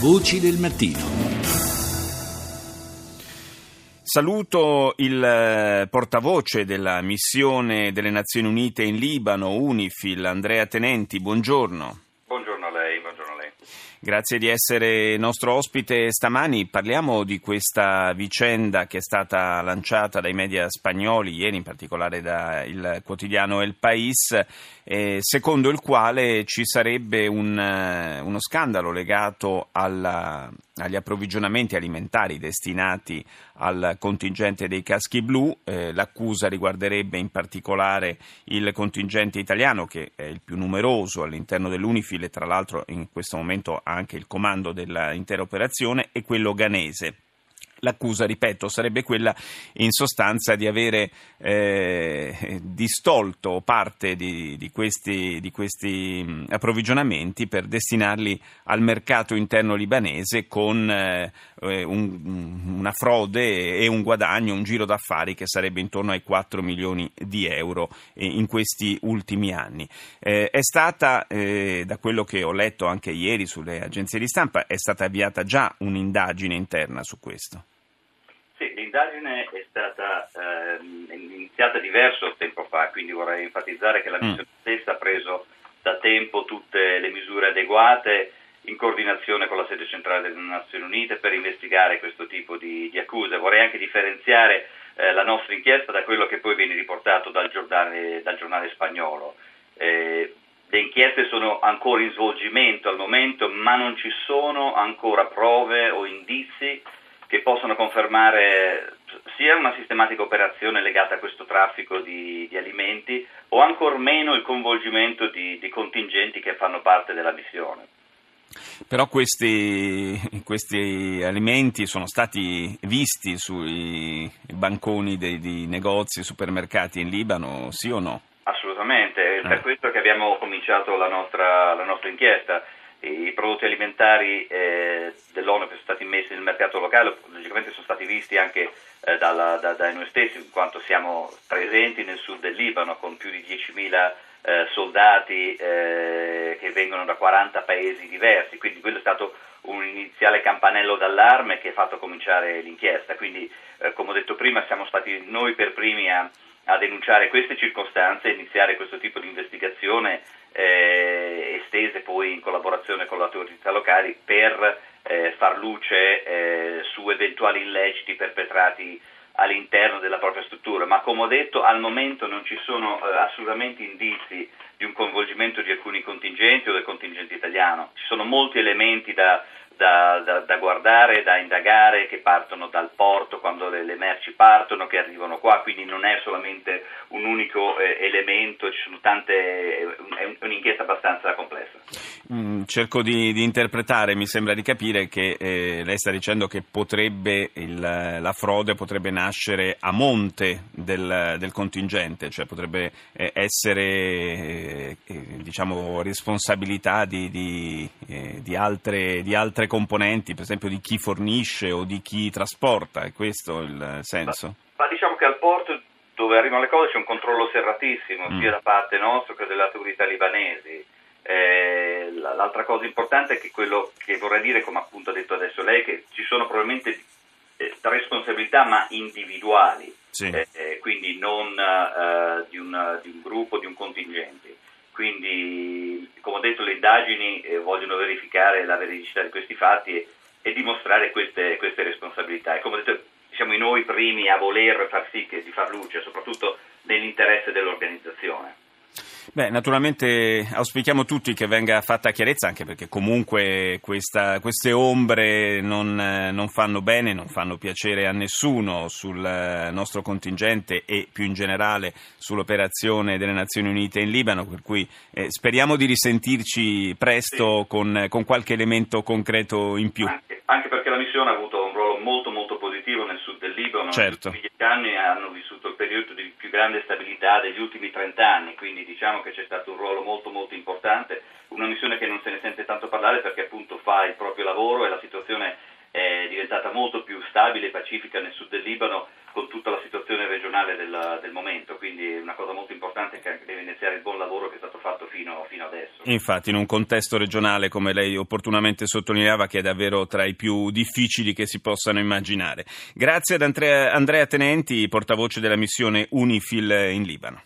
Voci del mattino. Saluto il eh, portavoce della missione delle Nazioni Unite in Libano, UNIFIL, Andrea Tenenti. Buongiorno. Grazie di essere nostro ospite stamani. Parliamo di questa vicenda che è stata lanciata dai media spagnoli, ieri in particolare dal quotidiano El País, eh, secondo il quale ci sarebbe un, uh, uno scandalo legato alla, agli approvvigionamenti alimentari destinati al contingente dei caschi blu. Eh, l'accusa riguarderebbe in particolare il contingente italiano, che è il più numeroso all'interno dell'Unifil e tra l'altro in questo momento ha anche il comando dell'intera operazione, e quello ghanese. L'accusa, ripeto, sarebbe quella in sostanza di avere eh, distolto parte di, di, questi, di, questi, approvvigionamenti per destinarli al mercato interno libanese con eh, un, una frode e un guadagno, un giro d'affari che sarebbe intorno ai 4 milioni di euro in questi ultimi anni. Eh, è stata, eh, da quello che ho letto anche ieri sulle agenzie di stampa, è stata avviata già un'indagine interna su questo. Sì, l'indagine è stata eh, iniziata diverso tempo fa, quindi vorrei enfatizzare che la mm. missione stessa ha preso da tempo tutte le misure adeguate in coordinazione con la sede centrale delle Nazioni Unite per investigare questo tipo di, di accuse. Vorrei anche differenziare eh, la nostra inchiesta da quello che poi viene riportato dal giornale, dal giornale spagnolo. Eh, le inchieste sono ancora in svolgimento al momento, ma non ci sono ancora prove o indizi che possono confermare sia una sistematica operazione legata a questo traffico di, di alimenti o ancor meno il coinvolgimento di, di, contingenti che fanno parte della missione. Però questi, questi alimenti sono stati visti sui banconi dei, di negozi supermercati in Libano, sì o no? Assolutamente, è per eh. questo che abbiamo cominciato la nostra, la nostra inchiesta i prodotti alimentari eh, dell'ONU che sono stati messi nel mercato locale logicamente sono stati visti anche eh, dalla, da, da, noi stessi in quanto siamo presenti nel sud del Libano con più di 10.000 eh, soldati eh, che vengono da 40 paesi diversi, quindi quello è stato un iniziale campanello d'allarme che ha fatto cominciare l'inchiesta, quindi eh, come ho detto prima siamo stati noi per primi a, a denunciare queste circostanze iniziare questo tipo di investigazione eh, estese poi in collaborazione con le autorità locali per eh, far luce eh, su eventuali illeciti perpetrati all'interno della propria struttura, ma come ho detto al momento non ci sono eh, assolutamente indizi di un coinvolgimento di alcuni contingenti o del contingente italiano, ci sono molti elementi da, da, da, da, guardare, da indagare, che partono dal porto quando le, le, merci partono, che arrivano qua, quindi non è solamente un unico eh, elemento, ci sono tante, è, un'inchiesta abbastanza complessa. Mm, cerco di, di, interpretare, mi sembra di capire che eh, lei sta dicendo che potrebbe il, la frode potrebbe nascere a monte del, del contingente, cioè potrebbe eh, essere eh, eh, diciamo, responsabilità di, di, eh, di altre, di altre componenti, per esempio di chi fornisce o di chi trasporta, è questo il senso? Ma, ma diciamo che al porto dove arrivano le cose c'è un controllo serratissimo, mm. sia da parte nostra che delle autorità libanesi. Eh, l'altra cosa importante è che quello che vorrei dire, come appunto ha detto adesso lei, che ci sono probabilmente eh, responsabilità ma individuali, sì. eh, eh quindi non eh, di un, di, un, gruppo, di un contingente. Quindi, come ho detto, le indagini eh, vogliono verificare la veridicità di questi fatti e, e dimostrare queste, queste, responsabilità. E come ho detto, siamo noi primi a voler far sì che, di far luce, soprattutto nell'interesse dell'organizzazione. Beh, naturalmente auspichiamo tutti che venga fatta chiarezza, anche perché comunque questa, queste ombre non, non, fanno bene, non fanno piacere a nessuno sul nostro contingente e più in generale sull'operazione delle Nazioni Unite in Libano, per cui eh, speriamo di risentirci presto sì. con, con, qualche elemento concreto in più. Anche, anche perché la missione ha avuto un ruolo molto molto positivo nel sud del Libano, certo. negli anni hanno vissuto periodo di più grande stabilità degli ultimi 30 anni, quindi diciamo che c'è stato un ruolo molto molto importante, una missione che non se ne sente tanto parlare perché appunto fa il proprio lavoro e la situazione è diventata molto più stabile e pacifica nel sud del Libano regionale del, del, momento, quindi una cosa molto importante che deve iniziare il buon lavoro che è stato fatto fino, fino, adesso. Infatti in un contesto regionale, come lei opportunamente sottolineava, che è davvero tra i più difficili che si possano immaginare. Grazie ad Andrea, Andrea Tenenti, portavoce della missione UNIFIL in Libano.